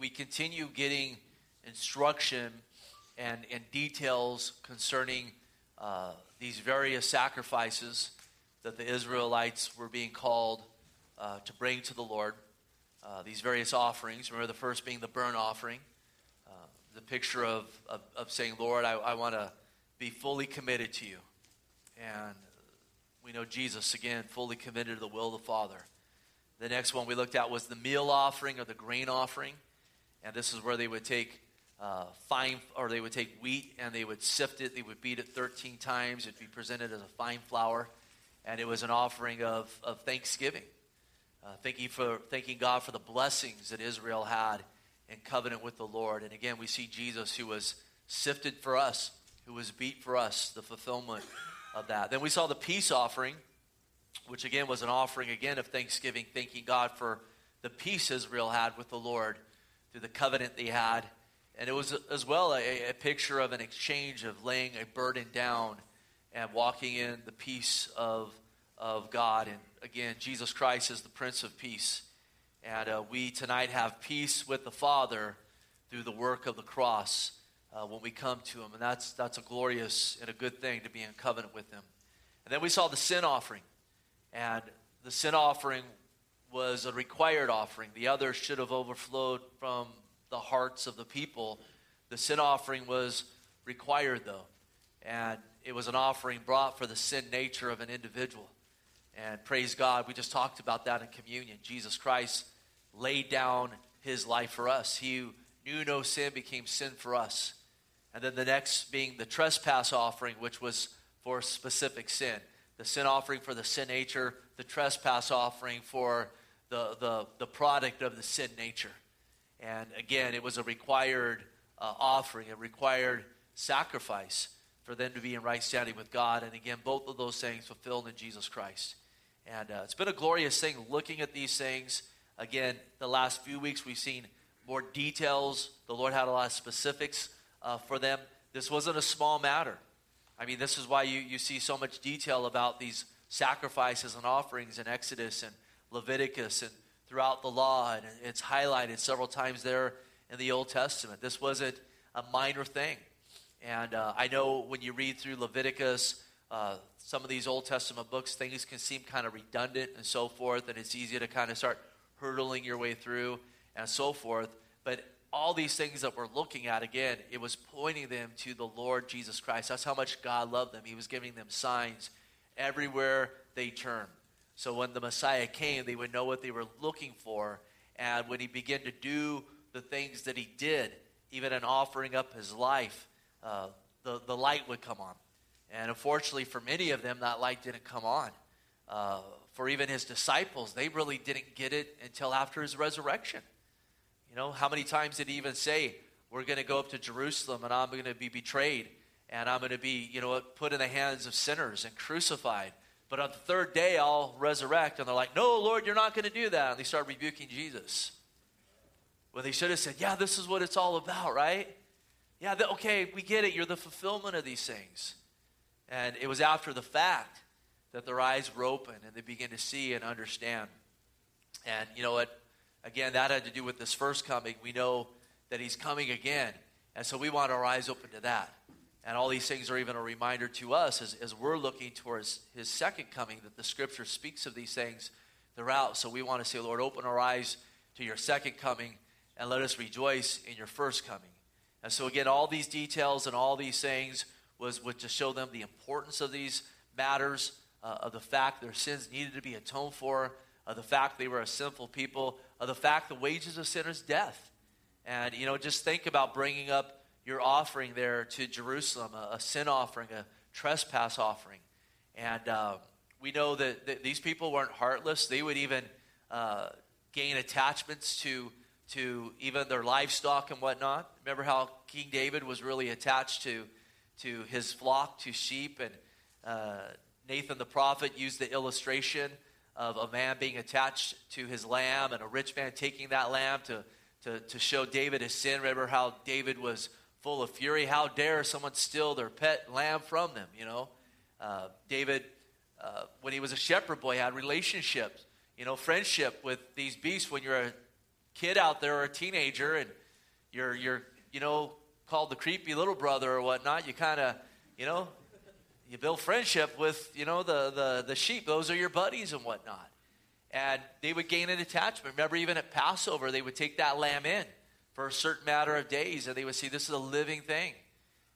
we, continue getting instruction and, and details concerning uh, these various sacrifices that the Israelites were being called uh, to bring to the Lord. Uh, these various offerings. Remember, the first being the burnt offering, uh, the picture of, of, of, saying, Lord, I, I want to be fully committed to you. And we know Jesus, again, fully committed to the will of the Father. The next one we looked at was the meal offering or the grain offering. And this is where they would take uh, fine, or they would take wheat and they would sift it. They would beat it 13 times. It'd be presented as a fine flour. And it was an offering of, of thanksgiving. Uh, thanking, for, thanking God for the blessings that Israel had in covenant with the Lord. And again, we see Jesus who was sifted for us, who was beat for us, the fulfillment of that. Then we saw the peace offering, which again was an offering again of thanksgiving, thanking God for the peace Israel had with the Lord through the covenant they had. And it was as well a, a picture of an exchange of laying a burden down and walking in the peace of, of God. And again, Jesus Christ is the Prince of Peace. And uh, we tonight have peace with the Father through the work of the cross uh, when we come to Him. And that's, that's a glorious and a good thing to be in covenant with Him. And then we saw the sin offering. And the sin offering was a required offering. The other should have overflowed from the hearts of the people. The sin offering was required, though. And it was an offering brought for the sin nature of an individual. And praise God, we just talked about that in communion. Jesus Christ laid down his life for us. He knew no sin became sin for us. And then the next being the trespass offering, which was for specific sin. The sin offering for the sin nature, the trespass offering for the, the, the product of the sin nature. And again, it was a required uh, offering, a required sacrifice for them to be in right standing with God. And again, both of those things fulfilled in Jesus Christ. And uh, it's been a glorious thing looking at these things. Again, the last few weeks we've seen more details. The Lord had a lot of specifics uh, for them. This wasn't a small matter. I mean, this is why you, you see so much detail about these sacrifices and offerings in Exodus and Leviticus and throughout the law. And it's highlighted several times there in the Old Testament. This wasn't a minor thing. And uh, I know when you read through Leviticus, uh, some of these Old Testament books, things can seem kind of redundant and so forth, and it's easy to kind of start hurdling your way through and so forth. But all these things that we're looking at, again, it was pointing them to the Lord Jesus Christ. That's how much God loved them. He was giving them signs everywhere they turned. So when the Messiah came, they would know what they were looking for. And when he began to do the things that he did, even in offering up his life, uh, the, the light would come on. And unfortunately, for many of them, that light didn't come on. Uh, for even his disciples, they really didn't get it until after his resurrection. You know, how many times did he even say, We're going to go up to Jerusalem and I'm going to be betrayed and I'm going to be, you know, put in the hands of sinners and crucified. But on the third day, I'll resurrect. And they're like, No, Lord, you're not going to do that. And they start rebuking Jesus. Well, they should have said, Yeah, this is what it's all about, right? Yeah, the, okay, we get it. You're the fulfillment of these things. And it was after the fact that their eyes were open and they began to see and understand. And you know what? Again, that had to do with this first coming. We know that he's coming again. And so we want our eyes open to that. And all these things are even a reminder to us as, as we're looking towards his second coming that the scripture speaks of these things throughout. So we want to say, Lord, open our eyes to your second coming and let us rejoice in your first coming. And so, again, all these details and all these things was, was to show them the importance of these matters, uh, of the fact their sins needed to be atoned for, of the fact they were a sinful people, of the fact the wages of sin is death. And, you know, just think about bringing up your offering there to Jerusalem, a, a sin offering, a trespass offering. And uh, we know that, that, these people weren't heartless. They would even uh, gain attachments to to even their livestock and whatnot. Remember how King David was really attached to, to his flock, to sheep, and uh, Nathan the prophet used the illustration of a man being attached to his lamb and a rich man taking that lamb to, to, to show David his sin. Remember how David was full of fury? How dare someone steal their pet lamb from them, you know? Uh, David, uh, when he was a shepherd boy, had relationships, you know, friendship with these beasts when you're a kid out there or a teenager and you're, you're you know, called the creepy little brother or whatnot, you kind of, you know, you build friendship with, you know, the, the, the sheep. Those are your buddies and whatnot. And they would gain an attachment. Remember, even at Passover, they would take that lamb in for a certain matter of days and they would see this is a living thing.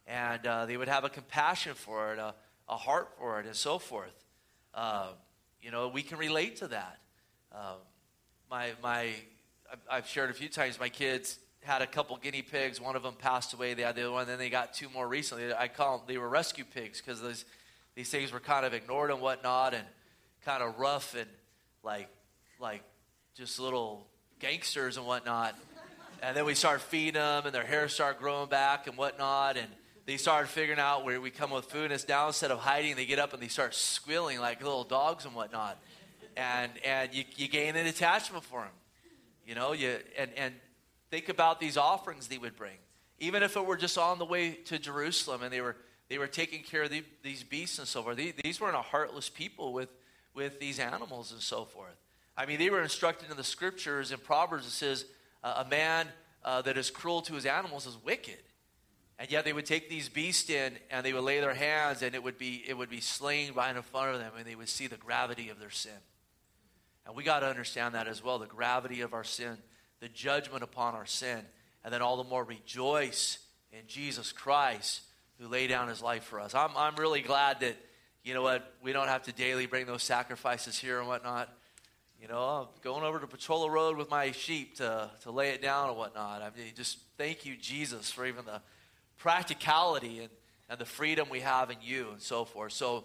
And uh, they would have a compassion for it, a, a heart for it, and so forth. Uh, you know, we can relate to that. Um, my, my, I've shared a few times, my kids had a couple guinea pigs. One of them passed away. They had the other one. Then they got two more recently. I call them, they were rescue pigs because those, these things were kind of ignored and whatnot and kind of rough and like, like just little gangsters and whatnot. And then we started feeding them and their hair started growing back and whatnot. And they started figuring out where we come with food and it's now instead of hiding, they get up and they start squealing like little dogs and whatnot. And, and you, you gain an attachment for them. You know, you, and, and think about these offerings they would bring. Even if it were just on the way to Jerusalem and they were, they were taking care of the, these beasts and so forth. These, these weren't a heartless people with, with these animals and so forth. I mean, they were instructed in the scriptures in Proverbs, it says, uh, a man uh, that is cruel to his animals is wicked. And yet they would take these beasts in and they would lay their hands and it would be, it would be slain right in front of them and they would see the gravity of their sin. And we got to understand that as well the gravity of our sin, the judgment upon our sin, and then all the more rejoice in Jesus Christ who laid down his life for us. I'm, I'm really glad that, you know what, we don't have to daily bring those sacrifices here and whatnot. You know, going over to Patrol Road with my sheep to, to lay it down and whatnot. I mean, just thank you, Jesus, for even the practicality and, and the freedom we have in you and so forth. So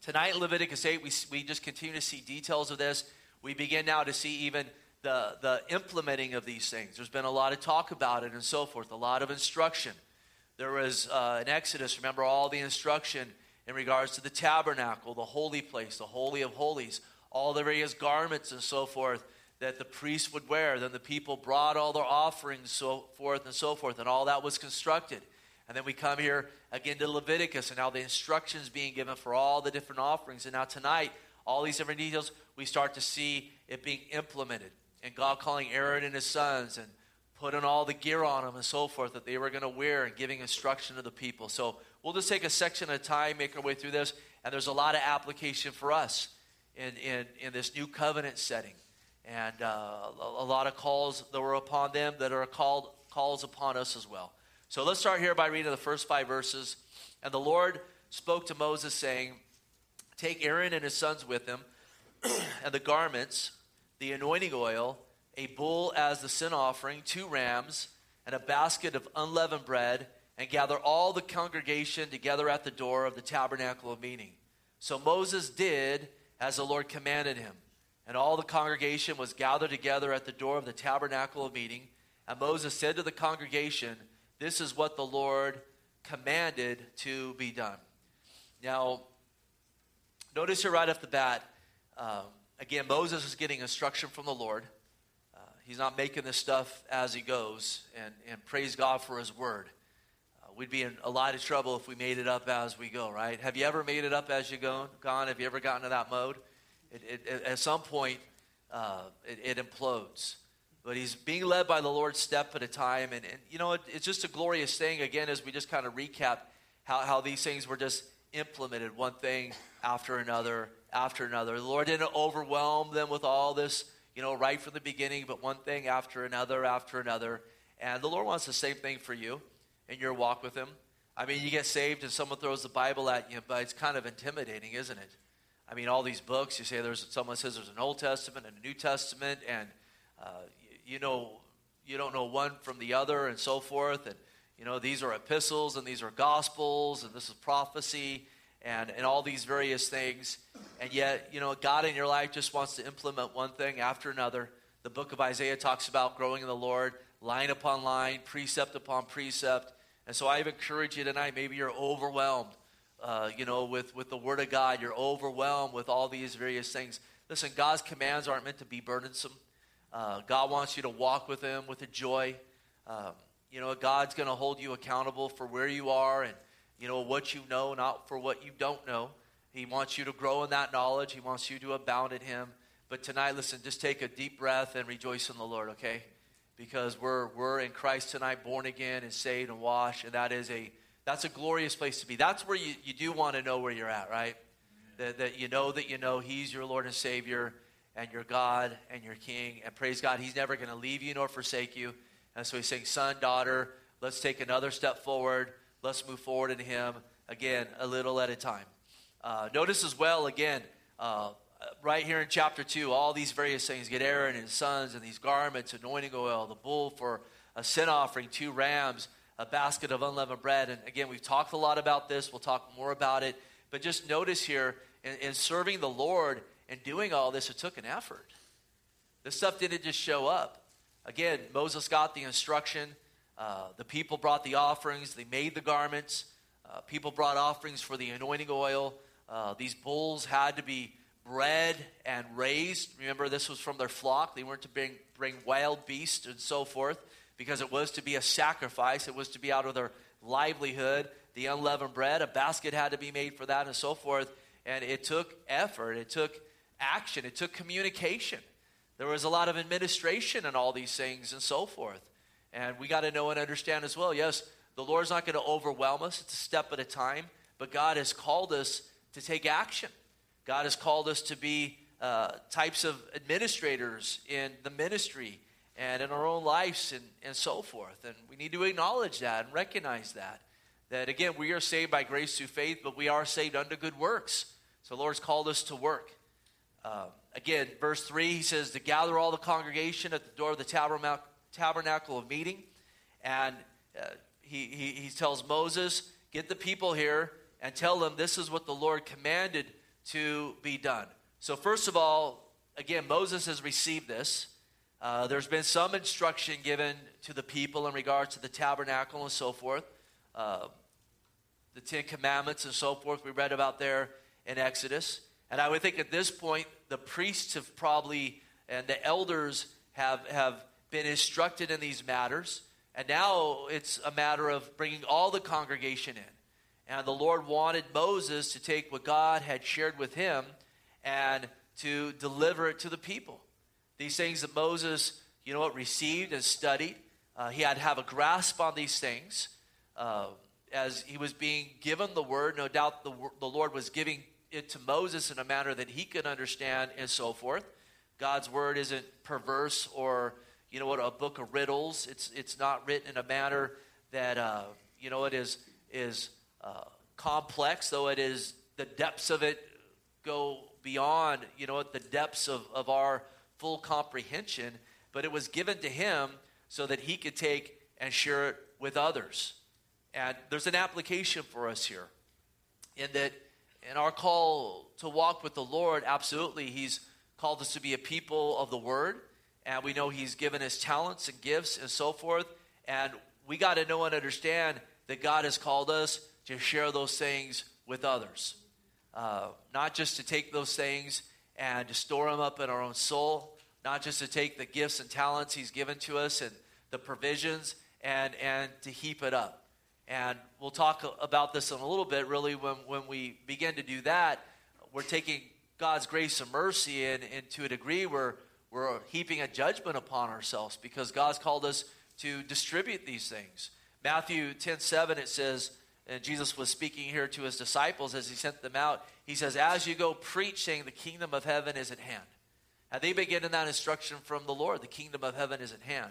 tonight Leviticus 8, we, we just continue to see details of this. We begin now to see even the, the implementing of these things. There's been a lot of talk about it and so forth, a lot of instruction. There was uh, an Exodus, remember all the instruction in regards to the tabernacle, the holy place, the Holy of Holies, all the various garments and so forth that the priests would wear. Then the people brought all their offerings, so forth and so forth, and all that was constructed. And then we come here again to Leviticus and now the instructions being given for all the different offerings. And now tonight, all these different details, we start to see it being implemented. And God calling Aaron and his sons and putting all the gear on them and so forth that they were going to wear and giving instruction to the people. So we'll just take a section at a time, make our way through this. And there's a lot of application for us in, in, in this new covenant setting. And uh, a, lot of calls that were upon them that are called calls upon us as well. So let's start here by reading the first five verses. And the Lord spoke to Moses, saying, Take Aaron and his sons with him, and the garments, the anointing oil, a bull as the sin offering, two rams, and a basket of unleavened bread, and gather all the congregation together at the door of the tabernacle of meeting. So Moses did as the Lord commanded him. And all the congregation was gathered together at the door of the tabernacle of meeting. And Moses said to the congregation, this is what the Lord commanded to be done. Now, notice here right off the bat, uh, again, Moses is getting instruction from the Lord. Uh, he's not making this stuff as he goes, and, and praise God for his word. We'd be in a lot of trouble if we made it up as we go, right? Have you ever made it up as you go, gone? Have you ever gotten to that mode? It, it, at some point, uh, it, it implodes but he's being led by the Lord step at a time. And, and you know, it, it's just a glorious thing, again, as we just kind of recap how, how these things were just implemented one thing after another after another. The Lord didn't overwhelm them with all this, you know, right from the beginning, but one thing after another after another. And the Lord wants the same thing for you in your walk with Him. I mean, you get saved and someone throws the Bible at you, but it's kind of intimidating, isn't it? I mean, all these books, you say there's someone says there's an Old Testament and a New Testament, and uh, you know, you don't know one from the other and so forth. And, you know, these are epistles and these are gospels and this is prophecy and, and all these various things. And yet, you know, God in your life just wants to implement one thing after another. The book of Isaiah talks about growing in the Lord, line upon line, precept upon precept. And so I encourage you tonight, maybe you're overwhelmed, uh, you know, with, with the Word of God. You're overwhelmed with all these various things. Listen, God's commands aren't meant to be burdensome. Uh, God wants you to walk with Him with a joy. Um, you know, God's going to hold you accountable for where you are and, you know, what you know, not for what you don't know. He wants you to grow in that knowledge. He wants you to abound in Him. But tonight, listen, just take a deep breath and rejoice in the Lord, okay? Because we're, we're in Christ tonight, born again and saved and washed, and that is a, that's a glorious place to be. That's where you, you do want to know where you're at, right? That, that you know that you know He's your Lord and Savior and your God and your King. And praise God, He's never going to leave you nor forsake you. And so He's saying, Son, daughter, let's take another step forward. Let's move forward in Him, again, a little at a time. Uh, notice as well, again, uh, right here in chapter 2, all these various things get Aaron and his sons and these garments, anointing oil, the bull for a sin offering, two rams, a basket of unleavened bread. And again, we've talked a lot about this. We'll talk more about it. But just notice here, in, in serving the Lord and doing all this, it took an effort. This stuff didn't just show up. Again, Moses got the instruction. Uh, the people brought the offerings. They made the garments. Uh, people brought offerings for the anointing oil. Uh, these bulls had to be bred and raised. Remember, this was from their flock. They weren't to bring, bring wild beasts and so forth because it was to be a sacrifice. It was to be out of their livelihood. The unleavened bread, a basket had to be made for that and so forth. And it took effort, it took action, it took communication. There was a lot of administration and all these things and so forth. And we got to know and understand as well yes, the Lord's not going to overwhelm us, it's a step at a time, but God has called us to take action. God has called us to be uh, types of administrators in the ministry and in our own lives and, and so forth. And we need to acknowledge that and recognize that. That again, we are saved by grace through faith, but we are saved unto good works. So the Lord's called us to work. Uh, again, verse 3, he says, to gather all the congregation at the door of the tabernacle, of meeting. And uh, he, he, he tells Moses, get the people here and tell them this is what the Lord commanded to be done. So, first of all, again, Moses has received this. Uh, there's been some instruction given to the people in regards to the tabernacle and so forth, uh, the Ten Commandments and so forth. We read about there in Exodus. And I would think at this point, the priests have probably, and the elders have, have been instructed in these matters. And now it's a matter of bringing all the congregation in. And the Lord wanted Moses to take what God had shared with him and to deliver it to the people. These things that Moses, you know what, received and studied. Uh, he had to have a grasp on these things. Uh, as he was being given the word, no doubt the, the Lord was giving it to Moses in a manner that he could understand and so forth. God's word isn't perverse or, you know what, a book of riddles. It's, it's not written in a manner that, uh, you know, it is, is uh, complex, though it is the depths of it go beyond, you know, the depths of, of our full comprehension. But it was given to him so that he could take and share it with others. And there's an application for us here in that in our call to walk with the Lord, absolutely, He's called us to be a people of the Word. And we know He's given us talents and gifts and so forth. And we got to know and understand that God has called us to share those things with others. Uh, not just to take those things and to store them up in our own soul, not just to take the gifts and talents He's given to us and the provisions and, and to heap it up. And we'll talk about this in a little bit, really, when, when we begin to do that. We're taking God's grace and mercy, and, and to a degree, we're, we're heaping a judgment upon ourselves because God's called us to distribute these things. Matthew 10 7, it says, and Jesus was speaking here to his disciples as he sent them out. He says, As you go, preach, saying, The kingdom of heaven is at hand. And they begin in that instruction from the Lord. The kingdom of heaven is at hand.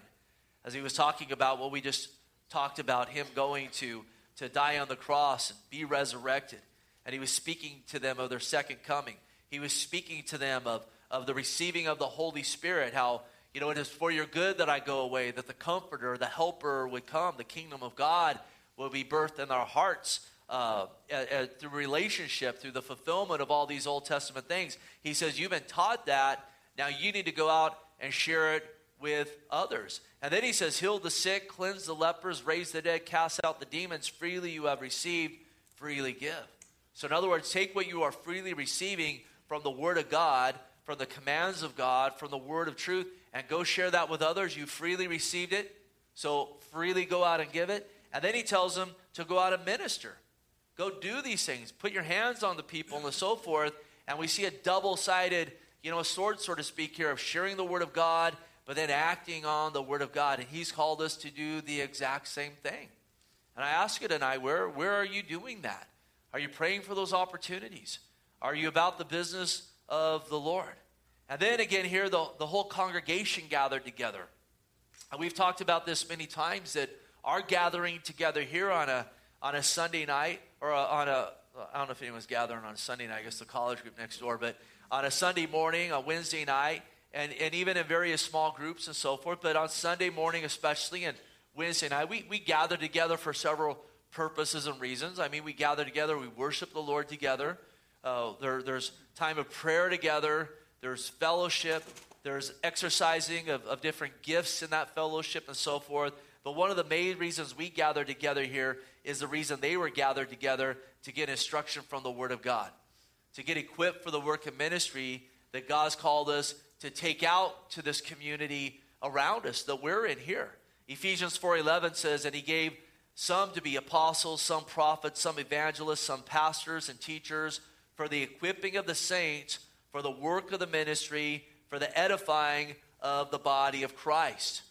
As he was talking about what we just talked about, him going to, to die on the cross and be resurrected. And he was speaking to them of their second coming. He was speaking to them of, of the receiving of the Holy Spirit, how, you know, it is for your good that I go away, that the Comforter, the Helper would come, the kingdom of God will be birthed in our hearts uh, uh, through relationship, through the fulfillment of all these Old Testament things. He says, You've been taught that. Now you need to go out and share it with others. And then he says, Heal the sick, cleanse the lepers, raise the dead, cast out the demons. Freely you have received, freely give. So, in other words, take what you are freely receiving from the Word of God, from the commands of God, from the Word of truth, and go share that with others. You freely received it, so freely go out and give it. And then he tells them to go out and minister. Go do these things. Put your hands on the people and so forth. And we see a double sided, you know, a sword, so to speak, here of sharing the word of God, but then acting on the Word of God. And He's called us to do the exact same thing. And I ask you tonight, where, where are you doing that? Are you praying for those opportunities? Are you about the business of the Lord? And then again, here, the, the whole congregation gathered together. And we've talked about this many times that our gathering together here on a, on a Sunday night, or a, on a, I don't know if anyone's gathering on a Sunday night, I guess the college group next door, but on a Sunday morning, a Wednesday night, and, and even in various small groups and so forth, but on Sunday morning especially, and Wednesday night, we, we gather together for several purposes and reasons. I mean, we gather together, we worship the Lord together. Uh, there, there's time of prayer together, there's fellowship, there's exercising of, of different gifts in that fellowship and so forth. But one of the main reasons we gather together here is the reason they were gathered together to get instruction from the Word of God, to get equipped for the work of ministry that God's called us to take out to this community around us that we're in here. Ephesians 4:11 says "And he gave some to be apostles, some prophets, some evangelists, some pastors and teachers for the equipping of the saints, for the work of the ministry, for the edifying of the body of Christ.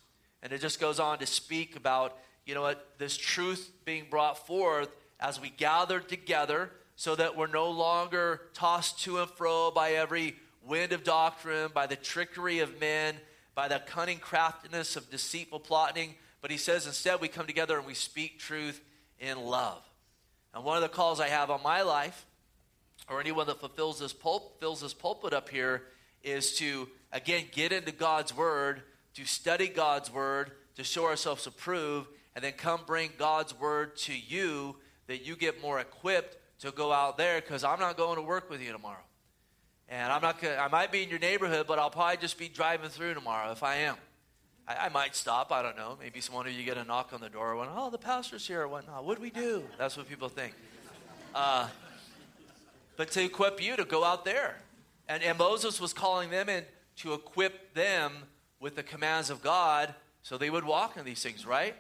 And it just goes on to speak about, you know what, this truth being brought forth as we gather together so that we're no longer tossed to and fro by every wind of doctrine, by the trickery of men, by the cunning craftiness of deceitful plotting. But he says instead we come together and we speak truth in love. And one of the calls I have on my life, or anyone that fulfills this pulp, fills this pulpit up here, is to again get into God's word, to study God's word, to show ourselves approved, and then come bring God's word to you that you get more equipped to go out there because I'm not going to work with you tomorrow. And I'm not gonna, I might be in your neighborhood, but I'll probably just be driving through tomorrow if I am. I, I might stop. I don't know. Maybe someone of you get a knock on the door. When, oh, the pastor's here or whatnot. What do we do? That's what people think. Uh, but to equip you to go out there. And, and Moses was calling them in to equip them with the commands of God so they would walk in these things, right?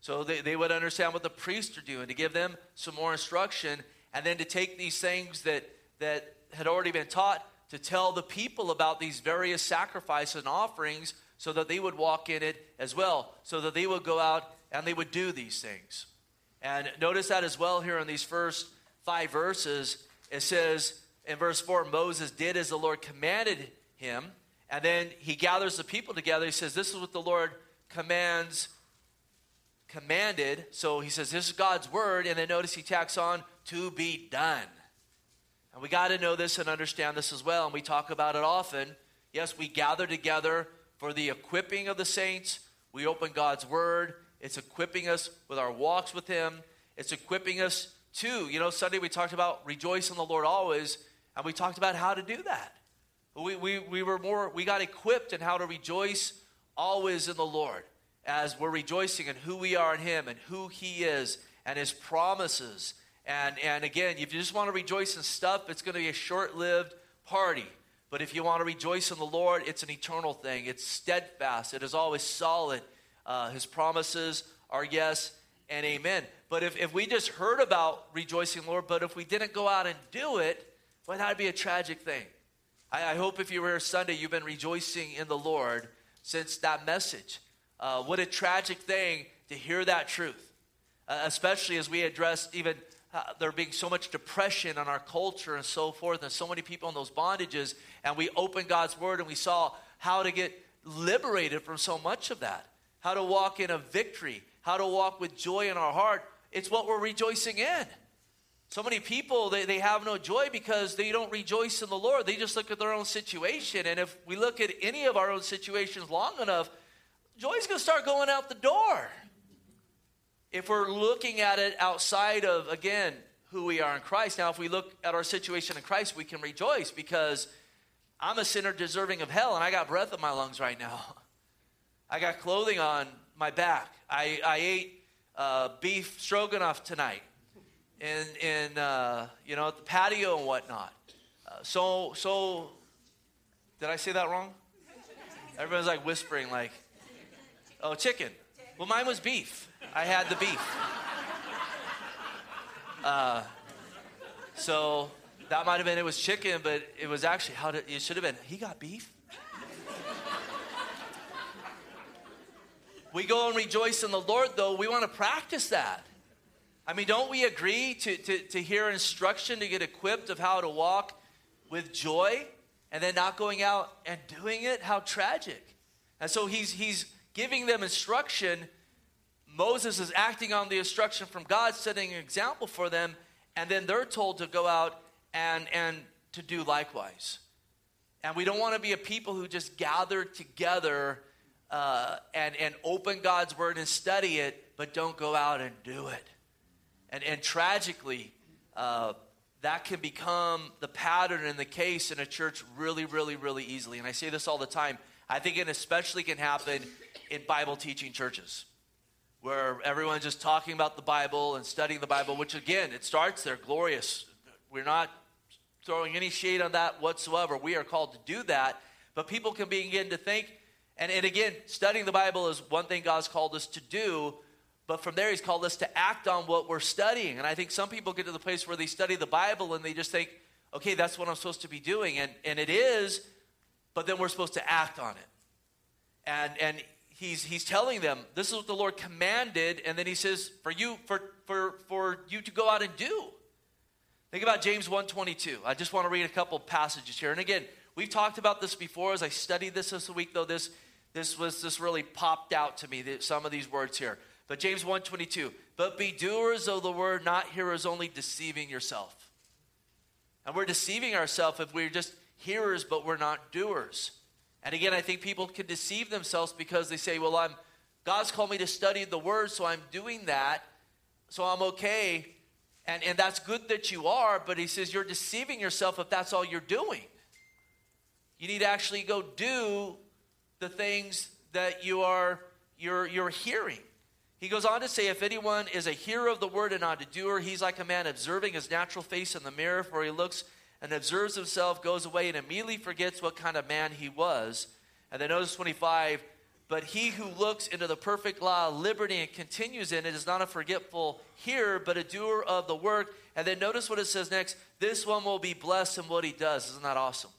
So they, they would understand what the priests are doing, to give them some more instruction, and then to take these things that, that had already been taught to tell the people about these various sacrifices and offerings so that they would walk in it as well, so that they would go out and they would do these things. And notice that as well here in these first five verses. It says in verse 4 Moses did as the Lord commanded him. And then he gathers the people together. He says, This is what the Lord commands, commanded. So he says, This is God's word. And then notice he tacks on, to be done. And we got to know this and understand this as well. And we talk about it often. Yes, we gather together for the equipping of the saints. We open God's word. It's equipping us with our walks with Him. It's equipping us to, you know, Sunday we talked about rejoice in the Lord always, and we talked about how to do that. We, we, we were more, we got equipped in how to rejoice always in the Lord as we're rejoicing in who we are in Him and who He is and His promises and, and again, if you just want to rejoice in stuff, it's going to be a short lived party. But if you want to rejoice in the Lord, it's an eternal thing. It's steadfast, it is always solid. Uh, his promises are yes and amen. But if, if we just heard about rejoicing Lord, but if we didn't go out and do it, well, that would be a tragic thing. I, I, hope if you were here Sunday, you've been rejoicing in the Lord since that message. Uh, what a tragic thing to hear that truth, uh, especially as we address even uh, there being so much depression on our culture and so forth, and so many people in those bondages. And we opened God's Word and we saw how to get liberated from so much of that, how to walk in a victory, how to walk with joy in our heart. It's what we're rejoicing in. So many people, they, they have no joy because they don't rejoice in the Lord. They just look at their own situation. And if we look at any of our own situations long enough, joy's going to start going out the door if we're looking at it outside of, again, who we are in Christ, now if we look at our situation in Christ, we can rejoice because I'm a sinner deserving of hell and I got breath in my lungs right now. I got clothing on my back. I, I ate uh, beef stroganoff tonight in, in uh, you know, the patio and whatnot. Uh, so, so, did I say that wrong? Everyone's like whispering, like, oh, chicken. Well, mine was beef. I had the beef. Uh, so that might have been it was chicken, but it was actually how did it should have been. He got beef. we go and rejoice in the Lord, though, we want to practice that. I mean, don't we agree to, to, to hear instruction to get equipped of how to walk with joy and then not going out and doing it? How tragic. And so he's, he's giving them instruction. Moses is acting on the instruction from God, setting an example for them, and then they're told to go out and, and to do likewise. And we don't want to be a people who just gather together uh, and, and open God's word and study it, but don't go out and do it. And, and tragically, uh, that can become the pattern and the case in a church really, really, really easily. And I say this all the time. I think it especially can happen in Bible teaching churches where everyone's just talking about the Bible and studying the Bible, which again, it starts there, glorious. We're not throwing any shade on that whatsoever. We are called to do that. But people can begin to think, and, and again, studying the Bible is one thing God's called us to do, but from there, He's called us to act on what we're studying. And I think some people get to the place where they study the Bible and they just think, okay, that's what I'm supposed to be doing. And, and it is, but then we're supposed to act on it. And, and he's, he's telling them, this is what the Lord commanded. And then he says, for you, for, for, for you to go out and do. Think about James 1.22. I just want to read a couple passages here. And again, we've talked about this before as I studied this this week, though this, this was this really popped out to me, some of these words here. But James 1.22, but be doers of the word, not hearers only, deceiving yourself. And we're deceiving ourselves if we're just hearers, but we're not doers. And again, I think people can deceive themselves because they say, well, I'm, God's called me to study the word, so I'm doing that, so I'm okay. And, and that's good that you are, but he says you're deceiving yourself if that's all you're doing. You need to actually go do the things that you are you're, you're hearing. He goes on to say, If anyone is a hearer of the word and not a doer, he's like a man observing his natural face in the mirror, for he looks and observes himself, goes away, and immediately forgets what kind of man he was. And then notice 25, but he who looks into the perfect law of liberty and continues in it is not a forgetful hearer, but a doer of the work. And then notice what it says next this one will be blessed in what he does. Isn't that awesome?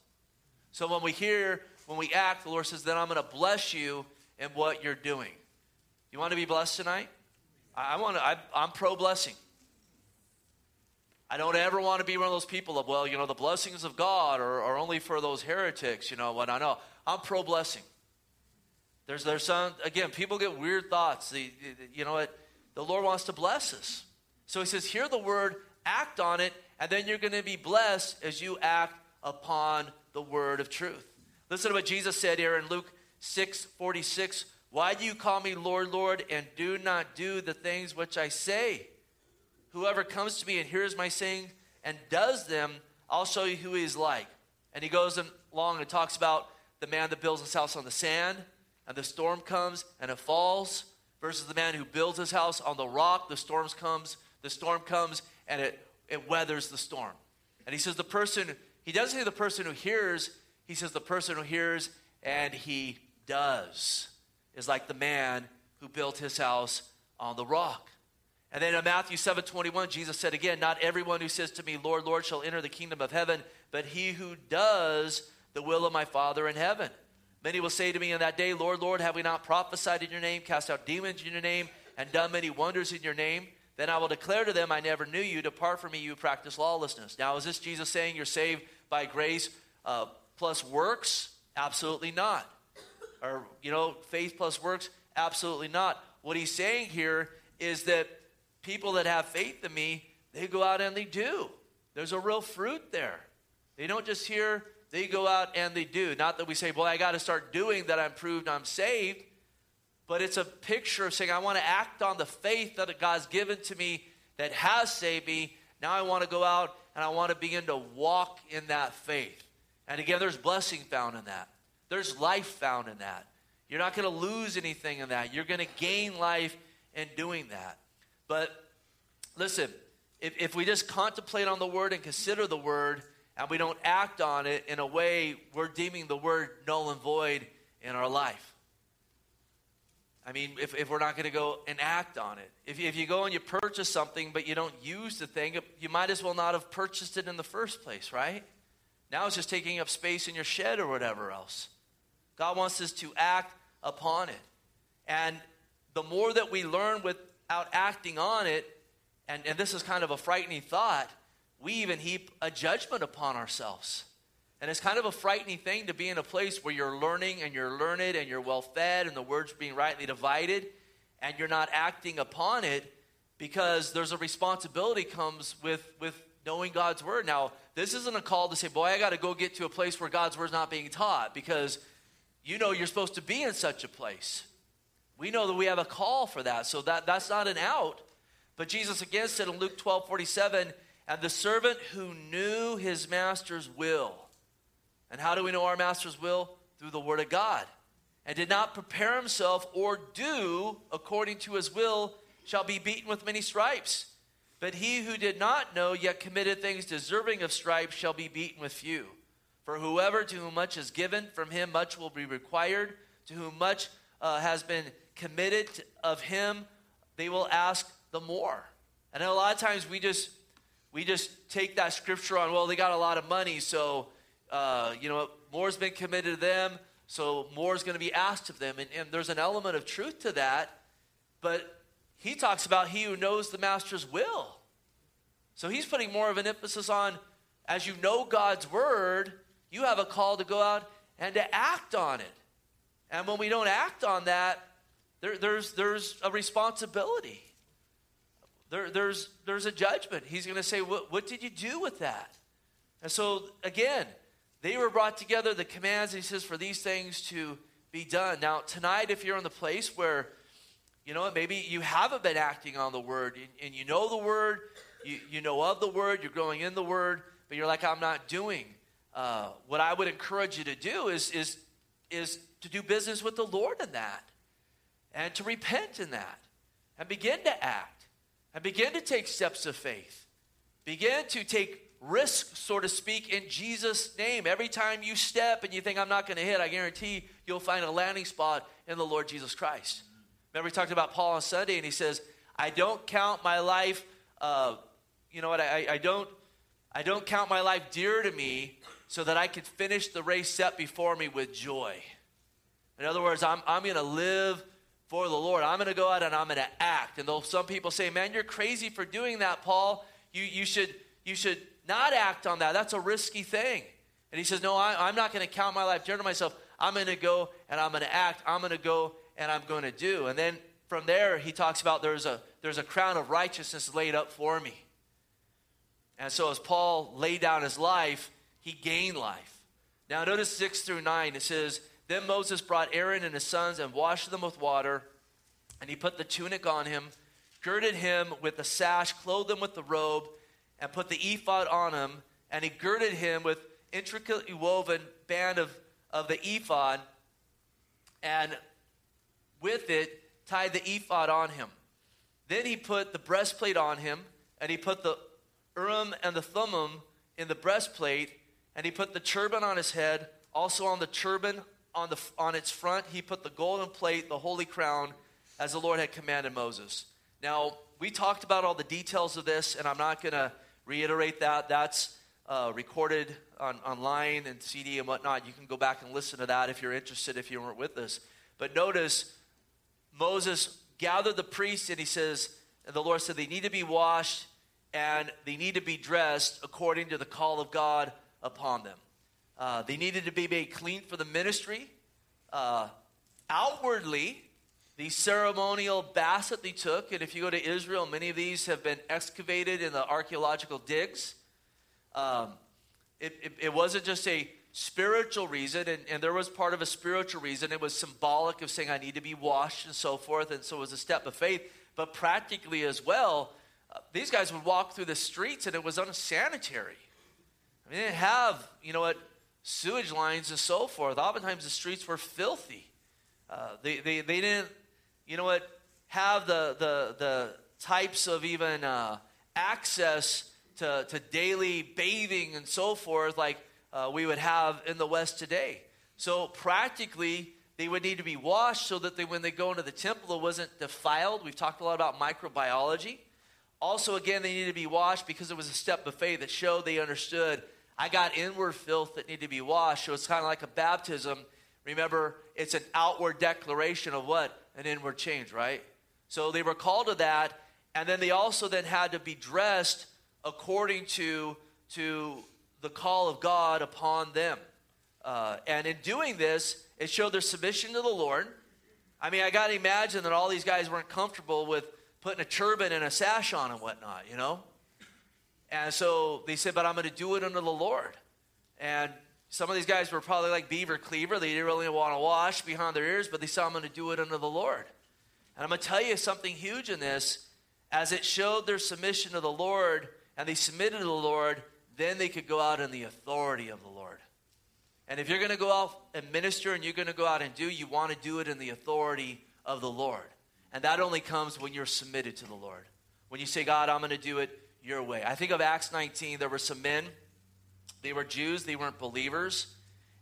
So when we hear, when we act, the Lord says, then I'm going to bless you in what you're doing. You want to be blessed tonight? I, want to, I, I'm pro blessing. I don't ever want to be one of those people of, well, you know, the blessings of God are, are only for those heretics, you know what I know. I'm pro blessing. There's, there's some, again, people get weird thoughts. The, you know what? The Lord wants to bless us. So he says, hear the word, act on it, and then you're going to be blessed as you act upon the word of truth. Listen to what Jesus said here in Luke 6 46. Why do you call me Lord, Lord, and do not do the things which I say? Whoever comes to me and hears my saying and does them, I'll show you who he is like. And he goes along and talks about the man that builds his house on the sand, and the storm comes and it falls, versus the man who builds his house on the rock, the storms comes, the storm comes, and it, it weathers the storm. And he says the person, he doesn't say the person who hears, he says the person who hears and he does is like the man who built his house on the rock. And then in Matthew 7 21, Jesus said again, Not everyone who says to me, Lord, Lord, shall enter the kingdom of heaven, but he who does the will of my Father in heaven. Many will say to me in that day, Lord, Lord, have we not prophesied in your name, cast out demons in your name, and done many wonders in your name? Then I will declare to them, I never knew you. Depart from me, you practice lawlessness. Now, is this Jesus saying you're saved by grace uh, plus works? Absolutely not. Or, you know, faith plus works? Absolutely not. What he's saying here is that people that have faith in me, they go out and they do. There's a real fruit there. They don't just hear, they go out and they do. Not that we say, well, I got to start doing that I'm proved I'm saved, but it's a picture of saying, I want to act on the faith that God's given to me that has saved me. Now I want to go out and I want to begin to walk in that faith. And again, there's blessing found in that, there's life found in that. You're not going to lose anything in that. You're going to gain life in doing that. But listen, if, if we just contemplate on the word and consider the word, and we don't act on it in a way, we're deeming the word null and void in our life. I mean, if, if we're not going to go and act on it. If, if you go and you purchase something, but you don't use the thing, you might as well not have purchased it in the first place, right? Now it's just taking up space in your shed or whatever else. God wants us to act upon it. And the more that we learn without acting on it, and, and this is kind of a frightening thought, we even heap a judgment upon ourselves. And it's kind of a frightening thing to be in a place where you're learning and you're learned and you're well fed and the word's being rightly divided and you're not acting upon it because there's a responsibility comes with, with knowing God's word. Now, this isn't a call to say, boy, I got to go get to a place where God's word's not being taught because you know you're supposed to be in such a place. We know that we have a call for that. So that, that's not an out. But Jesus again said in Luke 12 47, and the servant who knew his master's will. And how do we know our master's will? Through the word of God. And did not prepare himself or do according to his will shall be beaten with many stripes. But he who did not know yet committed things deserving of stripes shall be beaten with few. For whoever to whom much is given, from him much will be required. To whom much uh, has been committed of him, they will ask the more. And a lot of times we just we just take that scripture on. Well, they got a lot of money, so uh, you know more's been committed to them, so more is going to be asked of them. And, and there's an element of truth to that, but he talks about he who knows the master's will. So he's putting more of an emphasis on as you know God's word, you have a call to go out and to act on it. And when we don't act on that, there, there's, there's a responsibility. There, there's, there's a judgment. He's going to say, what, what did you do with that? And so, again, they were brought together, the commands, he says, for these things to be done. Now, tonight, if you're in the place where you know, maybe you haven't been acting on the word and, and you know the word, you, you know of the word, you're growing in the word, but you're like, I'm not doing. Uh, what I would encourage you to do is, is, is to do business with the Lord in that and to repent in that and begin to act and begin to take steps of faith. Begin to take risk, so to speak, in Jesus' name. Every time you step and you think, I'm not going to hit, I guarantee you'll find a landing spot in the Lord Jesus Christ. Remember, we talked about Paul on Sunday, and he says, I don't count my life, uh, you know what, I, I, don't, I don't count my life dear to me so that I could finish the race set before me with joy. In other words, I'm, I'm going to live for the Lord. I'm going to go out and I'm going to act. And though some people say, man, you're crazy for doing that, Paul, you, you, should, you should not act on that. That's a risky thing. And he says, no, I, I'm not going to count my life dear to myself. I'm going to go and I'm going to act. I'm going to go and I'm going to do. And then from there, he talks about there's a, there's a crown of righteousness laid up for me. And so as Paul laid down his life, he gained life. Now, notice 6 through 9. It says, Then Moses brought Aaron and his sons and washed them with water, and he put the tunic on him, girded him with the sash, clothed him with the robe, and put the ephod on him, and he girded him with intricately woven band of, of the ephod, and with it tied the ephod on him. Then he put the breastplate on him, and he put the Urim and the Thummim in the breastplate, and he put the turban on his head. Also on the turban, on, the, on its front, he put the golden plate, the holy crown, as the Lord had commanded Moses. Now, we talked about all the details of this, and I'm not going to reiterate that. That's uh, recorded on, online and CD and whatnot. You can go back and listen to that if you're interested, if you weren't with us. But notice Moses gathered the priests and he says, and the Lord said they need to be washed and they need to be dressed according to the call of God upon them. Uh, they needed to be made clean for the ministry. Uh, outwardly, the ceremonial baths that they took, and if you go to Israel, many of these have been excavated in the archaeological digs. Um, it, it, it wasn't just a spiritual reason, and, and there was part of a spiritual reason. It was symbolic of saying, I need to be washed and so forth, and so it was a step of faith. But practically as well, uh, these guys would walk through the streets and it was unsanitary. I mean, they didn't have, you know what, sewage lines and so forth. Oftentimes the streets were filthy. Uh, they, they, they didn't, you know what, have the, the, the types of even uh, access to, to daily bathing and so forth like uh, we would have in the West today. So practically, they would need to be washed so that they, when they go into the temple, it wasn't defiled. We've talked a lot about microbiology. Also, again, they needed to be washed because it was a step of faith that showed they understood I got inward filth that need to be washed. So it's kind of like a baptism. Remember, it's an outward declaration of what? an inward change, right? So they were called to that, and then they also then had to be dressed according to, to the call of God upon them. Uh, and in doing this, it showed their submission to the Lord. I mean, I got to imagine that all these guys weren't comfortable with putting a turban and a sash on and whatnot, you know? And so they said, but I'm going to do it under the Lord. And some of these guys were probably like Beaver Cleaver. They didn't really want to wash behind their ears, but they saw I'm going to do it under the Lord. And I'm going to tell you something huge in this. As it showed their submission to the Lord and they submitted to the Lord, then they could go out in the authority of the Lord. And if you're going to go out and minister and you're going to go out and do, you want to do it in the authority of the Lord. And that only comes when you're submitted to the Lord. When you say, God, I'm going to do it your way. I think of Acts 19, there were some men, they were Jews, they weren't believers.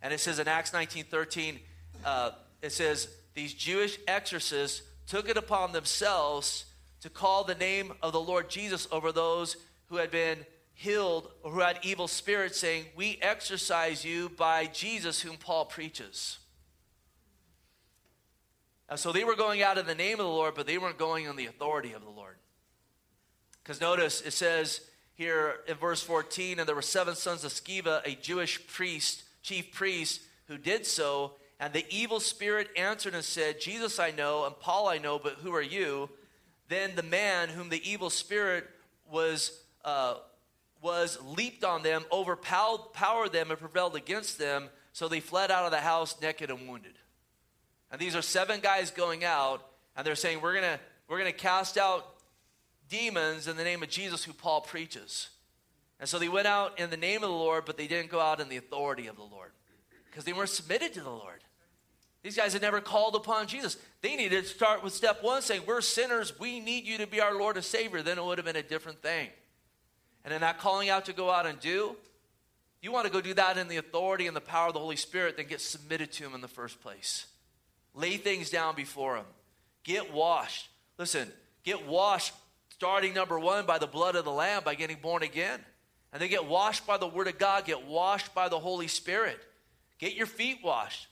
And it says in Acts 19 13, uh, it says, These Jewish exorcists took it upon themselves to call the name of the Lord Jesus over those who had been healed or who had evil spirits, saying, We exorcise you by Jesus whom Paul preaches. And so they were going out in the name of the Lord, but they weren't going in the authority of the Lord. Because notice it says here in verse 14, and there were seven sons of Sceva, a Jewish priest, chief priest, who did so. And the evil spirit answered and said, Jesus I know, and Paul I know, but who are you? Then the man whom the evil spirit was, uh, was leaped on them, overpowered them, and prevailed against them. So they fled out of the house naked and wounded. And these are seven guys going out, and they're saying, We're to we're to cast out demons in the name of Jesus, who Paul preaches. And so they went out in the name of the Lord, but they didn't go out in the authority of the Lord because they weren't submitted to the Lord. These guys had never called upon Jesus. They needed to start with step one, saying, We're sinners. We need you to be our Lord and Savior. Then it would have been a different thing. And in that calling out to go out and do, you want to go do that in the authority and the power of the Holy Spirit, then get submitted to Him in the first place. Lay things down before Him. Get washed. Listen, get washed Starting number one by the blood of the Lamb, by getting born again. And then get washed by the Word of God, get washed by the Holy Spirit. Get your feet washed.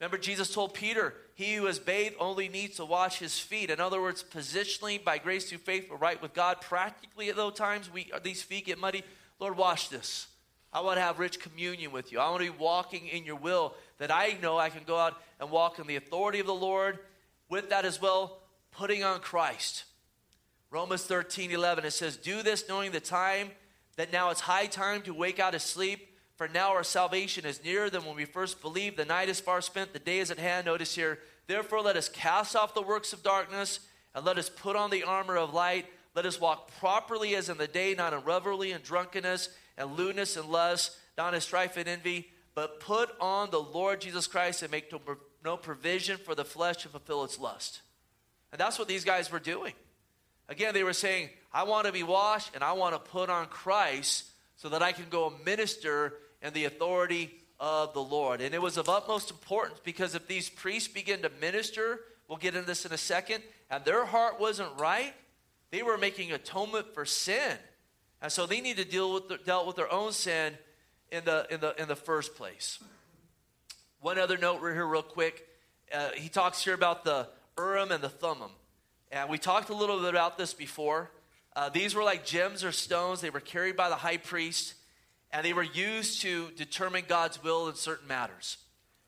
Remember, Jesus told Peter, He who is bathed only needs to wash his feet. In other words, positionally, by grace through faith, we're right with God. Practically, at those times, we, these feet get muddy. Lord, wash this. I want to have rich communion with you. I want to be walking in your will that I know I can go out and walk in the authority of the Lord. With that as well, putting on Christ. Romans 13, 11, it says, Do this knowing the time, that now it's high time to wake out of sleep, for now our salvation is nearer than when we first believed. The night is far spent, the day is at hand. Notice here, therefore let us cast off the works of darkness, and let us put on the armor of light. Let us walk properly as in the day, not in revelry and drunkenness, and lewdness and lust, not in strife and envy, but put on the Lord Jesus Christ and make no provision for the flesh to fulfill its lust. And that's what these guys were doing. Again, they were saying, I want to be washed and I want to put on Christ so that I can go minister in the authority of the Lord. And it was of utmost importance because if these priests begin to minister, we'll get into this in a second, and their heart wasn't right, they were making atonement for sin. And so they need to deal with the, dealt with their own sin in the, in the, in the first place. One other note we're here, real quick. Uh, he talks here about the Urim and the Thummim. And we talked a little bit about this before. Uh, these were like gems or stones. They were carried by the high priest, and they were used to determine God's will in certain matters.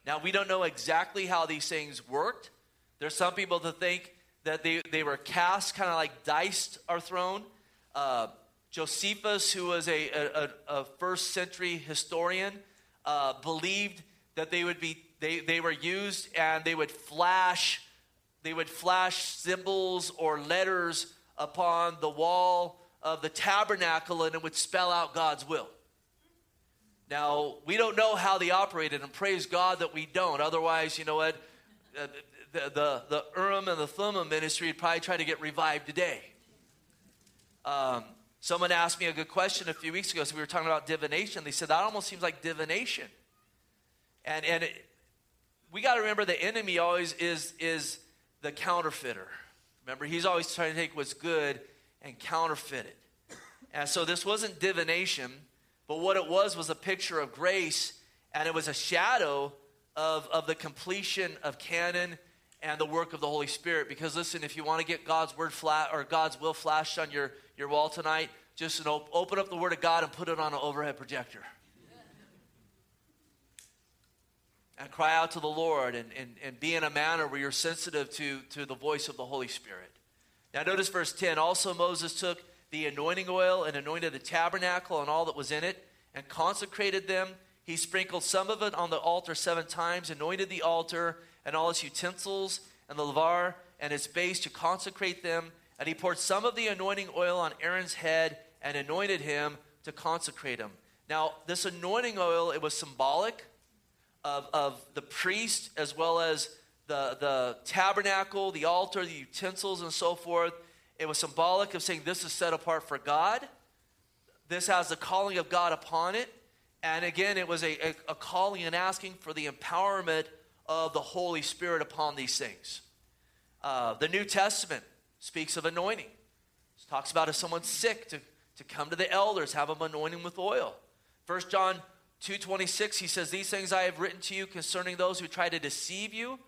Now, we don't know exactly how these things worked. There's some people that think that they, they were cast, kind of like diced or thrown. Uh, Josephus, who was a, a, a first century historian, uh, believed that they would be they, they were used and they would flash they would flash symbols or letters upon the wall of the tabernacle and it would spell out God's will. Now, we don't know how they operated, and praise God that we don't. Otherwise, you know what? Uh, the, the, the Urim and the Thummim ministry would probably try to get revived today. Um, someone asked me a good question a few weeks ago. So we were talking about divination. They said that almost seems like divination. And, and it, we got to remember the enemy always is, is the counterfeiter. Remember, he's always trying to take what's good and counterfeit it. And so this wasn't divination, but what it was was a picture of grace, and it was a shadow of, of the completion of canon and the work of the Holy Spirit. Because listen, if you want to get God's word flat or God's will flashed on your, your wall tonight, just know, open up the Word of God and put it on an overhead projector. And cry out to the Lord and, and, and be in a manner where you're sensitive to, to the voice of the Holy Spirit. Now, notice verse 10. Also, Moses took the anointing oil and anointed the tabernacle and all that was in it and consecrated them. He sprinkled some of it on the altar seven times, anointed the altar and all its utensils and the laver and its base to consecrate them. And he poured some of the anointing oil on Aaron's head and anointed him to consecrate him. Now, this anointing oil, it was symbolic of, of the priest as well as the, the tabernacle, the altar, the utensils, and so forth. It was symbolic of saying this is set apart for God. This has the calling of God upon it. And again, it was a, a, a calling and asking for the empowerment of the Holy Spirit upon these things. Uh, the New Testament speaks of anointing. It talks about if someone's sick to, to come to the elders, have them anointing with oil. 1 John 2.26, he says, These things I have written to you concerning those who try to deceive you,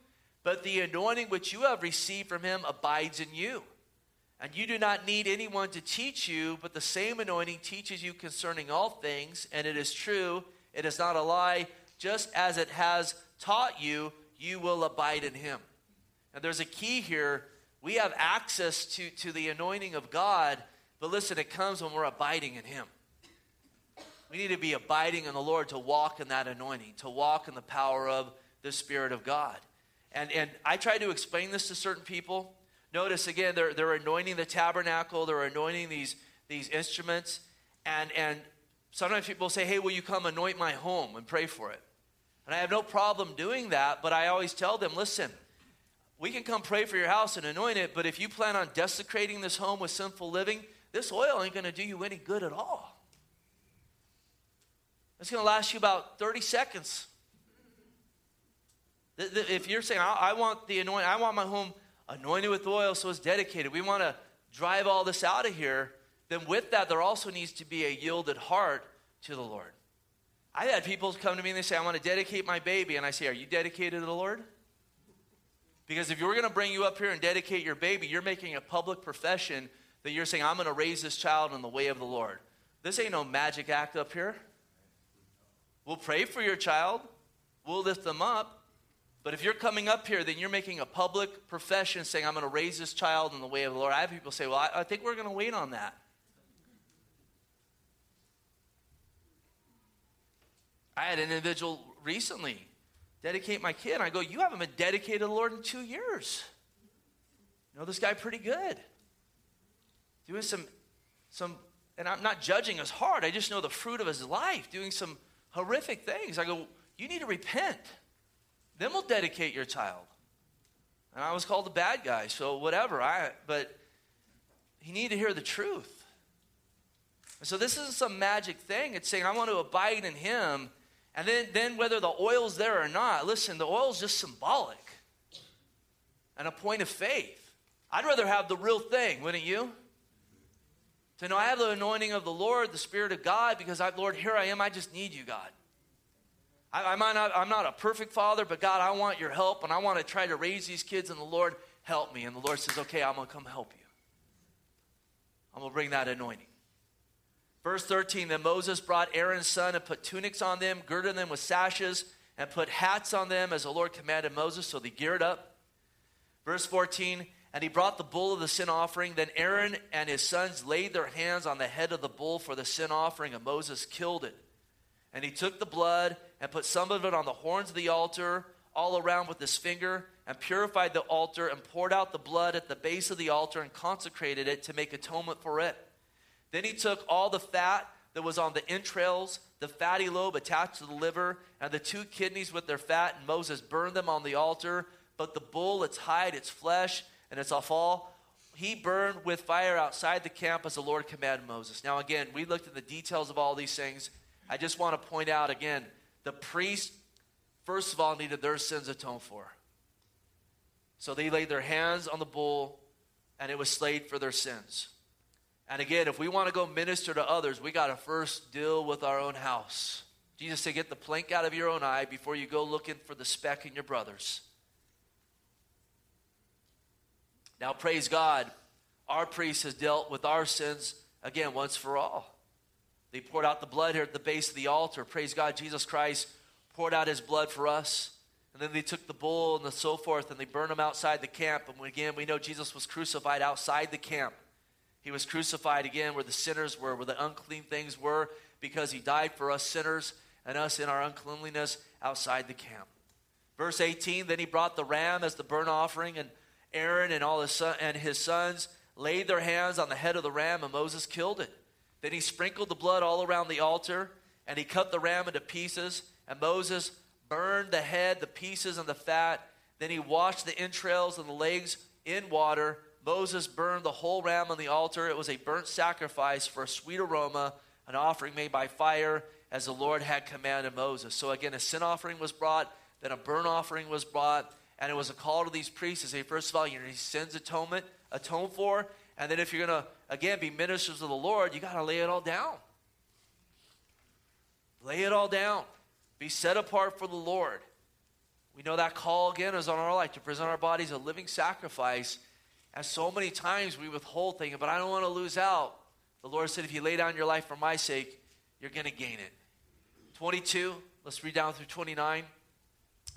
but the anointing which you have received from him abides in you. And you do not need anyone to teach you, but the same anointing teaches you concerning all things, and it is true, it is not a lie. Just as it has taught you, you will abide in him. And there's a key here. We have access to, to the anointing of God, but listen, it comes when we're abiding in him. We need to be abiding in the Lord to walk in that anointing, to walk in the power of the Spirit of God. And, and I try to explain this to certain people. Notice again, they're, they're anointing the tabernacle, they're anointing these, these instruments. And, and sometimes people say, Hey, will you come anoint my home and pray for it? And I have no problem doing that, but I always tell them, Listen, we can come pray for your house and anoint it, but if you plan on desecrating this home with sinful living, this oil ain't going to do you any good at all. It's going to last you about 30 seconds. If you're saying, I want the anointing, I want my home anointed with oil so it's dedicated, we want to drive all this out of here, then with that, there also needs to be a yielded heart to the Lord. I've had people come to me and they say, I want to dedicate my baby. And I say, Are you dedicated to the Lord? Because if you were going to bring you up here and dedicate your baby, you're making a public profession that you're saying, I'm going to raise this child in the way of the Lord. This ain't no magic act up here. We'll pray for your child, we'll lift them up. But if you're coming up here, then you're making a public profession saying, I'm going to raise this child in the way of the Lord. I have people say, Well, I, I think we're going to wait on that. I had an individual recently dedicate my kid. I go, You haven't been dedicated to the Lord in two years. You know this guy pretty good. Doing some, some, and I'm not judging his heart. I just know the fruit of his life, doing some horrific things. I go, You need to repent. Then we'll dedicate your child. And I was called a bad guy, so whatever. I but he needed to hear the truth. And so this isn't some magic thing. It's saying I want to abide in him and then, then whether the oil's there or not, listen, the oil's just symbolic and a point of faith. I'd rather have the real thing, wouldn't you? To know I have the anointing of the Lord, the Spirit of God, because I, Lord, here I am. I just need you, God. I, I might not, I'm not a perfect father, but God, I want your help, and I want to try to raise these kids, and the Lord help me. And the Lord says, Okay, I'm going to come help you. I'm going to bring that anointing. Verse 13 Then Moses brought Aaron's son and put tunics on them, girded them with sashes, and put hats on them as the Lord commanded Moses. So they geared up. Verse 14 And he brought the bull of the sin offering. Then Aaron and his sons laid their hands on the head of the bull for the sin offering, and Moses killed it. And he took the blood and put some of it on the horns of the altar, all around with his finger, and purified the altar, and poured out the blood at the base of the altar, and consecrated it to make atonement for it. Then he took all the fat that was on the entrails, the fatty lobe attached to the liver, and the two kidneys with their fat, and Moses burned them on the altar. But the bull, its hide, its flesh, and its offal, he burned with fire outside the camp as the Lord commanded Moses. Now, again, we looked at the details of all these things. I just want to point out again the priest, first of all, needed their sins atoned for. So they laid their hands on the bull, and it was slayed for their sins. And again, if we want to go minister to others, we got to first deal with our own house. Jesus said, Get the plank out of your own eye before you go looking for the speck in your brother's. Now, praise God, our priest has dealt with our sins again once for all. They poured out the blood here at the base of the altar. Praise God, Jesus Christ poured out his blood for us. And then they took the bull and the so forth and they burned them outside the camp. And again, we know Jesus was crucified outside the camp. He was crucified again where the sinners were, where the unclean things were, because he died for us sinners and us in our uncleanliness outside the camp. Verse 18 Then he brought the ram as the burnt offering, and Aaron and all his son, and his sons laid their hands on the head of the ram, and Moses killed it. Then he sprinkled the blood all around the altar, and he cut the ram into pieces, and Moses burned the head, the pieces, and the fat. Then he washed the entrails and the legs in water. Moses burned the whole ram on the altar. It was a burnt sacrifice for a sweet aroma, an offering made by fire, as the Lord had commanded Moses. So again, a sin offering was brought, then a burnt offering was brought, and it was a call to these priests to say, first of all, you need sins atonement, atone for, and then if you're going to, again, be ministers of the Lord, you got to lay it all down. Lay it all down. Be set apart for the Lord. We know that call again is on our life to present our bodies a living sacrifice. And so many times we withhold things, but I don't want to lose out. The Lord said, if you lay down your life for my sake, you're going to gain it. 22, let's read down through 29.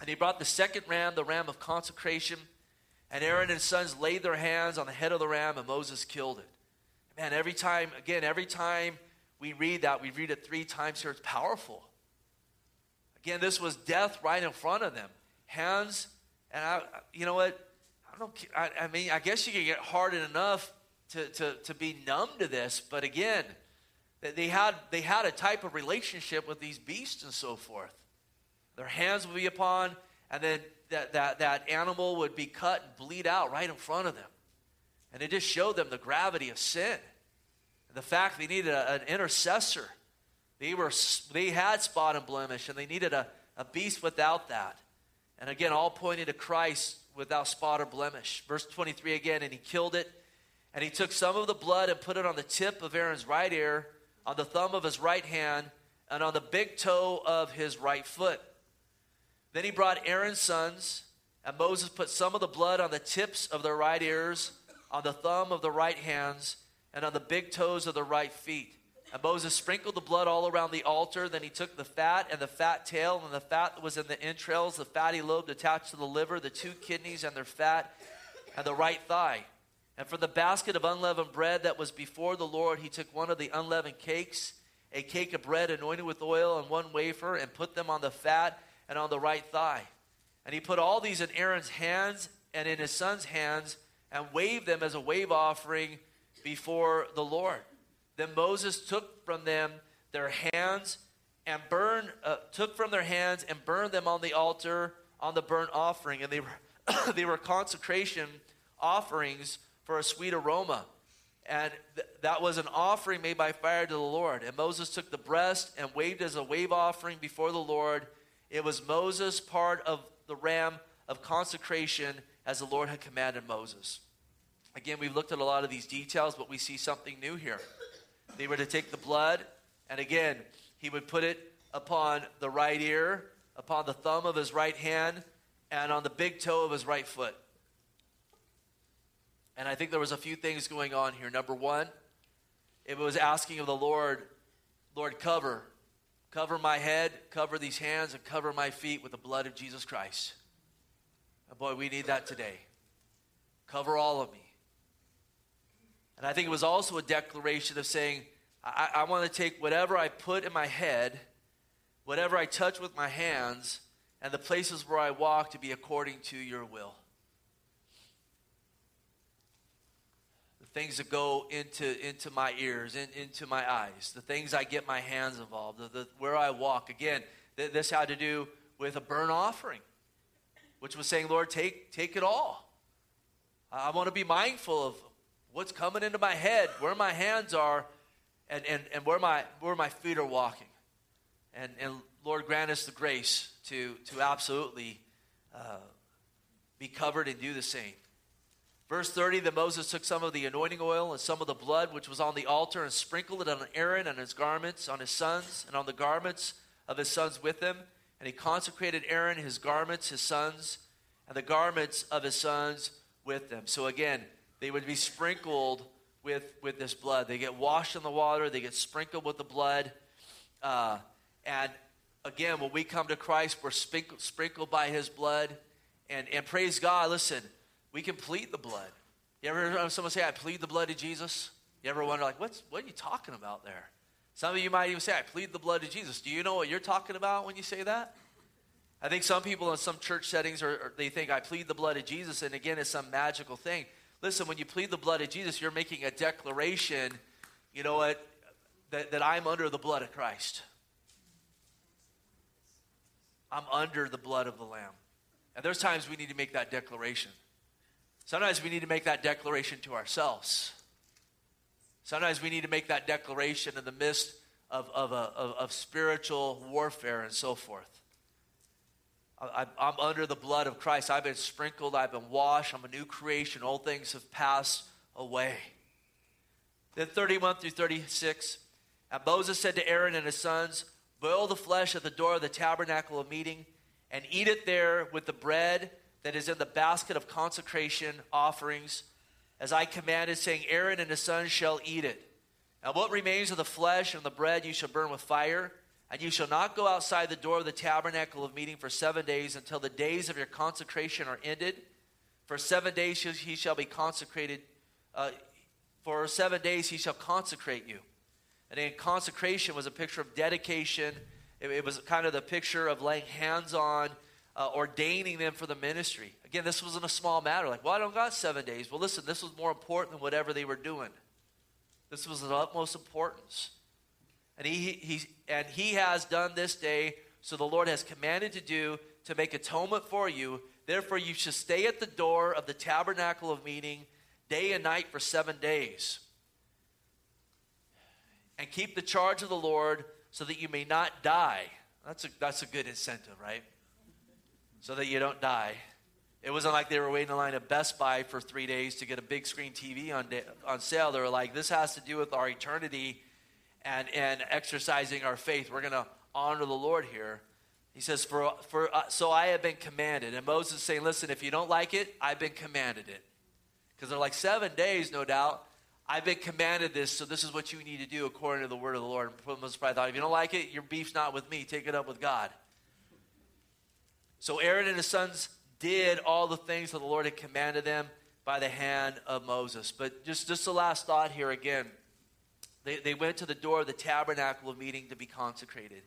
And he brought the second ram, the ram of consecration. And Aaron and his sons laid their hands on the head of the ram, and Moses killed it. Man, every time, again, every time we read that, we read it three times here. It's powerful. Again, this was death right in front of them. Hands, and I, you know what? I don't. I, I mean, I guess you could get hardened enough to, to, to be numb to this, but again, they had they had a type of relationship with these beasts and so forth. Their hands would be upon, and then that, that, that animal would be cut and bleed out right in front of them. And it just showed them the gravity of sin. And the fact they needed a, an intercessor they, were, they had spot and blemish, and they needed a, a beast without that. And again, all pointing to Christ without spot or blemish. Verse 23 again, and he killed it. And he took some of the blood and put it on the tip of Aaron's right ear, on the thumb of his right hand, and on the big toe of his right foot. Then he brought Aaron's sons, and Moses put some of the blood on the tips of their right ears, on the thumb of the right hands, and on the big toes of the right feet. And Moses sprinkled the blood all around the altar. Then he took the fat and the fat tail and the fat that was in the entrails, the fatty lobe attached to the liver, the two kidneys and their fat, and the right thigh. And for the basket of unleavened bread that was before the Lord, he took one of the unleavened cakes, a cake of bread anointed with oil, and one wafer, and put them on the fat and on the right thigh. And he put all these in Aaron's hands and in his son's hands, and waved them as a wave offering before the Lord. Then Moses took from them their hands and burned, uh, took from their hands and burned them on the altar on the burnt offering. And they were, they were consecration offerings for a sweet aroma. And th- that was an offering made by fire to the Lord. And Moses took the breast and waved as a wave offering before the Lord. It was Moses' part of the ram of consecration as the Lord had commanded Moses. Again, we've looked at a lot of these details, but we see something new here. They were to take the blood, and again, he would put it upon the right ear, upon the thumb of his right hand, and on the big toe of his right foot. And I think there was a few things going on here. Number one, it was asking of the Lord, Lord, cover, cover my head, cover these hands, and cover my feet with the blood of Jesus Christ. And boy, we need that today. Cover all of me. And I think it was also a declaration of saying, I, I want to take whatever I put in my head, whatever I touch with my hands, and the places where I walk to be according to your will. The things that go into, into my ears, in, into my eyes, the things I get my hands involved, the, the, where I walk. Again, th- this had to do with a burnt offering, which was saying, Lord, take, take it all. I want to be mindful of what's coming into my head, where my hands are, and, and, and where, my, where my feet are walking. And, and Lord, grant us the grace to, to absolutely uh, be covered and do the same. Verse 30 Then Moses took some of the anointing oil and some of the blood which was on the altar and sprinkled it on Aaron and his garments, on his sons, and on the garments of his sons with him. And he consecrated Aaron, his garments, his sons, and the garments of his sons with them. So again, they would be sprinkled with, with this blood. They get washed in the water, they get sprinkled with the blood. Uh, and again, when we come to Christ, we're sprinkled, sprinkled by his blood. And, and praise God, listen, we can plead the blood. You ever heard someone say, I plead the blood of Jesus? You ever wonder, like, what's, what are you talking about there? Some of you might even say, I plead the blood of Jesus. Do you know what you're talking about when you say that? I think some people in some church settings, are, they think, I plead the blood of Jesus, and again, it's some magical thing. Listen, when you plead the blood of Jesus, you're making a declaration, you know what, that, that I'm under the blood of Christ. I'm under the blood of the Lamb. And there's times we need to make that declaration. Sometimes we need to make that declaration to ourselves. Sometimes we need to make that declaration in the midst of, of, a, of, of spiritual warfare and so forth. I, I'm under the blood of Christ. I've been sprinkled. I've been washed. I'm a new creation. Old things have passed away. Then 31 through 36. And Moses said to Aaron and his sons, Boil the flesh at the door of the tabernacle of meeting, and eat it there with the bread that is in the basket of consecration offerings, as I commanded, saying, Aaron and his sons shall eat it. And what remains of the flesh and the bread you shall burn with fire and you shall not go outside the door of the tabernacle of meeting for seven days until the days of your consecration are ended. For seven days he shall be consecrated. Uh, for seven days he shall consecrate you. And then consecration was a picture of dedication. It, it was kind of the picture of laying hands on, uh, ordaining them for the ministry. Again, this wasn't a small matter. Like, well, don't got seven days. Well, listen, this was more important than whatever they were doing. This was of utmost importance. And he, he, and he has done this day, so the Lord has commanded to do to make atonement for you. Therefore, you should stay at the door of the tabernacle of meeting day and night for seven days. And keep the charge of the Lord so that you may not die. That's a, that's a good incentive, right? So that you don't die. It wasn't like they were waiting in line at Best Buy for three days to get a big screen TV on, on sale. They were like, this has to do with our eternity and, and exercising our faith. We're going to honor the Lord here. He says, for, for, uh, So I have been commanded. And Moses is saying, Listen, if you don't like it, I've been commanded it. Because they're like seven days, no doubt. I've been commanded this, so this is what you need to do according to the word of the Lord. And Moses probably thought, if you don't like it, your beef's not with me. Take it up with God. So Aaron and his sons did all the things that the Lord had commanded them by the hand of Moses. But just, just the last thought here again. They, they went to the door of the tabernacle of meeting to be consecrated.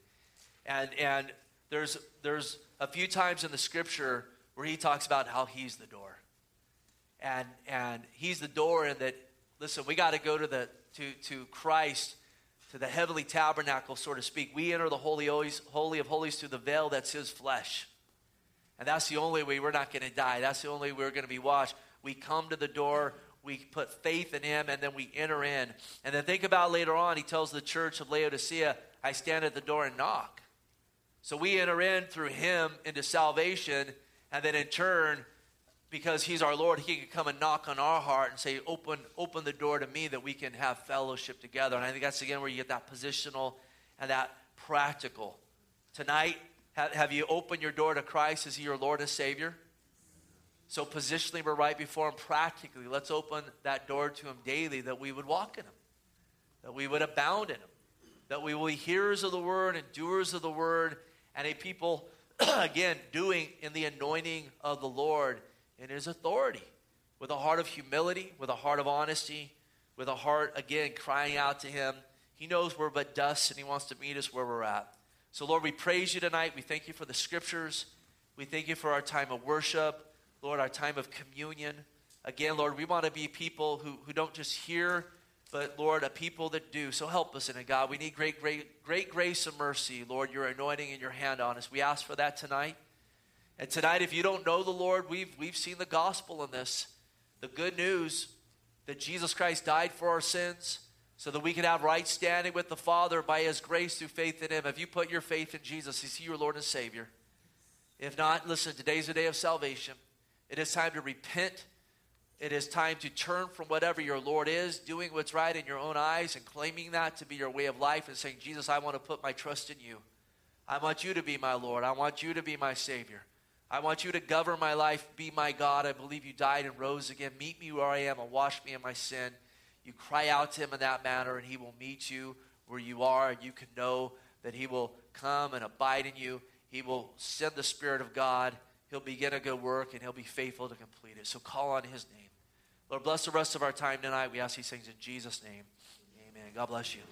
And, and there's, there's a few times in the scripture where he talks about how he's the door. And, and he's the door, and that, listen, we got to go to, the, to, to Christ, to the heavenly tabernacle, so to speak. We enter the Holy, Holy of Holies through the veil that's his flesh. And that's the only way we're not going to die. That's the only way we're going to be washed. We come to the door we put faith in him, and then we enter in. And then think about later on, he tells the church of Laodicea, I stand at the door and knock. So we enter in through him into salvation, and then in turn, because he's our Lord, he can come and knock on our heart and say, Open, open the door to me that we can have fellowship together. And I think that's again where you get that positional and that practical. Tonight, have, you opened your door to Christ? Is he your Lord and Savior? So, positionally, we're right before Him practically. Let's open that door to Him daily that we would walk in Him, that we would abound in Him, that we will be hearers of the Word and doers of the Word, and a people, again, doing in the anointing of the Lord in His authority, with a heart of humility, with a heart of honesty, with a heart, again, crying out to Him. He knows we're but dust, and He wants to meet us where we're at. So, Lord, we praise you tonight. We thank you for the scriptures. We thank you for our time of worship. Lord, our time of communion. Again, Lord, we want to be people who, who don't just hear, but Lord, a people that do. So help us in it, God. We need great, great, great grace and mercy, Lord, your anointing and your hand on us. We ask for that tonight. And tonight, if you don't know the Lord, we've, we've seen the gospel in this. The good news that Jesus Christ died for our sins so that we can have right standing with the Father by His grace through faith in Him. If you put your faith in Jesus, is He your Lord and Savior? If not, listen, today's the day of salvation. It is time to repent. It is time to turn from whatever your Lord is, doing what's right in your own eyes and claiming that to be your way of life and saying, Jesus, I want to put my trust in you. I want you to be my Lord. I want you to be my Savior. I want you to govern my life, be my God. I believe you died and rose again. Meet me where I am and wash me in my sin. You cry out to him in that manner, and he will meet you where you are, and you can know that he will come and abide in you. He will send the Spirit of God. He'll begin a good work, and he'll be faithful to complete it. So call on his name. Lord, bless the rest of our time tonight. We ask these things in Jesus' name. Amen. God bless you.